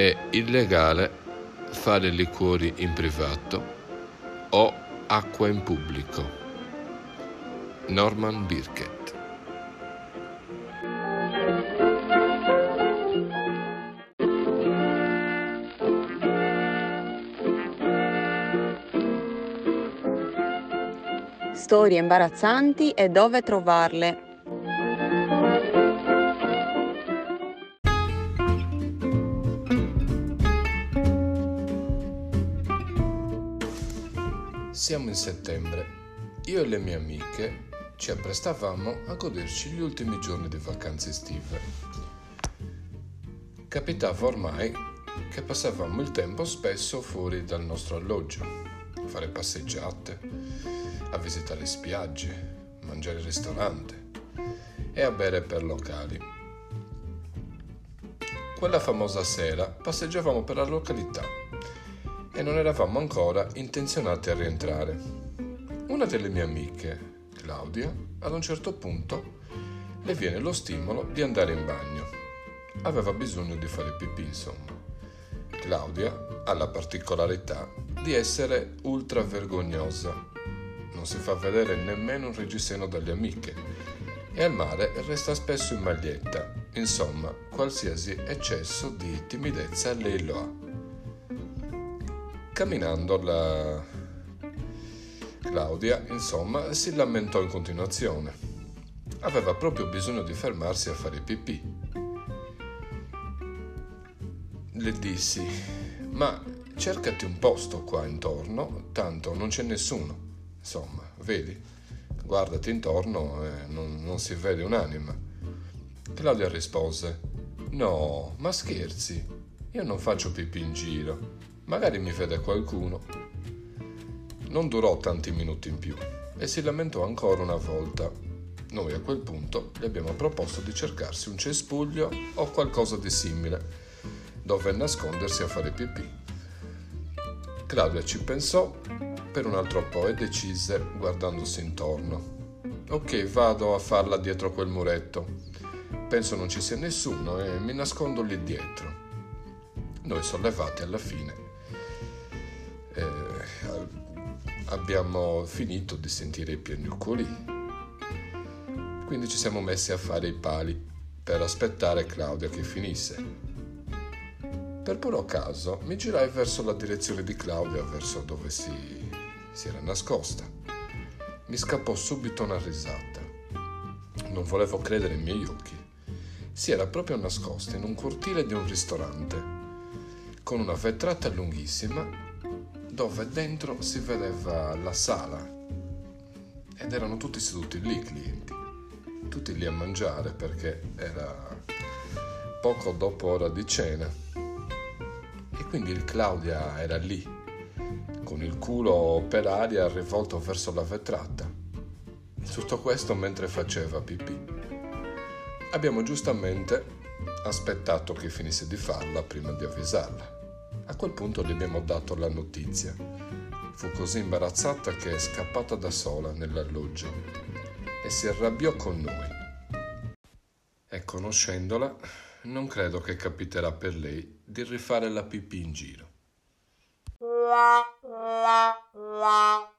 è illegale fare liquori in privato o acqua in pubblico. Norman Birkett Storie imbarazzanti e dove trovarle. Siamo in settembre. Io e le mie amiche ci apprestavamo a goderci gli ultimi giorni di vacanze estive. Capitava ormai che passavamo il tempo spesso fuori dal nostro alloggio, a fare passeggiate, a visitare spiagge, mangiare al ristorante e a bere per locali. Quella famosa sera passeggiavamo per la località e non eravamo ancora intenzionati a rientrare. Una delle mie amiche, Claudia, ad un certo punto le viene lo stimolo di andare in bagno. Aveva bisogno di fare pipì, insomma. Claudia ha la particolarità di essere ultra vergognosa. Non si fa vedere nemmeno un reggiseno dalle amiche e al mare resta spesso in maglietta. Insomma, qualsiasi eccesso di timidezza lei lo ha. Camminando la Claudia, insomma, si lamentò in continuazione. Aveva proprio bisogno di fermarsi a fare pipì. Le dissi, ma cercati un posto qua intorno, tanto non c'è nessuno. Insomma, vedi, guardati intorno e non, non si vede un'anima. Claudia rispose, no, ma scherzi, io non faccio pipì in giro. Magari mi vede qualcuno. Non durò tanti minuti in più e si lamentò ancora una volta. Noi a quel punto gli abbiamo proposto di cercarsi un cespuglio o qualcosa di simile, dove nascondersi a fare pipì. Claudia ci pensò per un altro po' e decise, guardandosi intorno. Ok, vado a farla dietro quel muretto. Penso non ci sia nessuno e mi nascondo lì dietro. Noi sollevati alla fine eh, abbiamo finito di sentire i piagnucoli. Quindi ci siamo messi a fare i pali per aspettare Claudia che finisse. Per puro caso mi girai verso la direzione di Claudia, verso dove si, si era nascosta. Mi scappò subito una risata. Non volevo credere ai miei occhi. Si era proprio nascosta in un cortile di un ristorante, con una vetrata lunghissima dove dentro si vedeva la sala ed erano tutti seduti lì i clienti, tutti lì a mangiare perché era poco dopo ora di cena. E quindi il Claudia era lì, con il culo per aria rivolto verso la vetrata. Tutto questo mentre faceva pipì. Abbiamo giustamente aspettato che finisse di farla prima di avvisarla. A quel punto le abbiamo dato la notizia. Fu così imbarazzata che è scappata da sola nell'alloggio e si arrabbiò con noi. E conoscendola, non credo che capiterà per lei di rifare la pipì in giro. La la la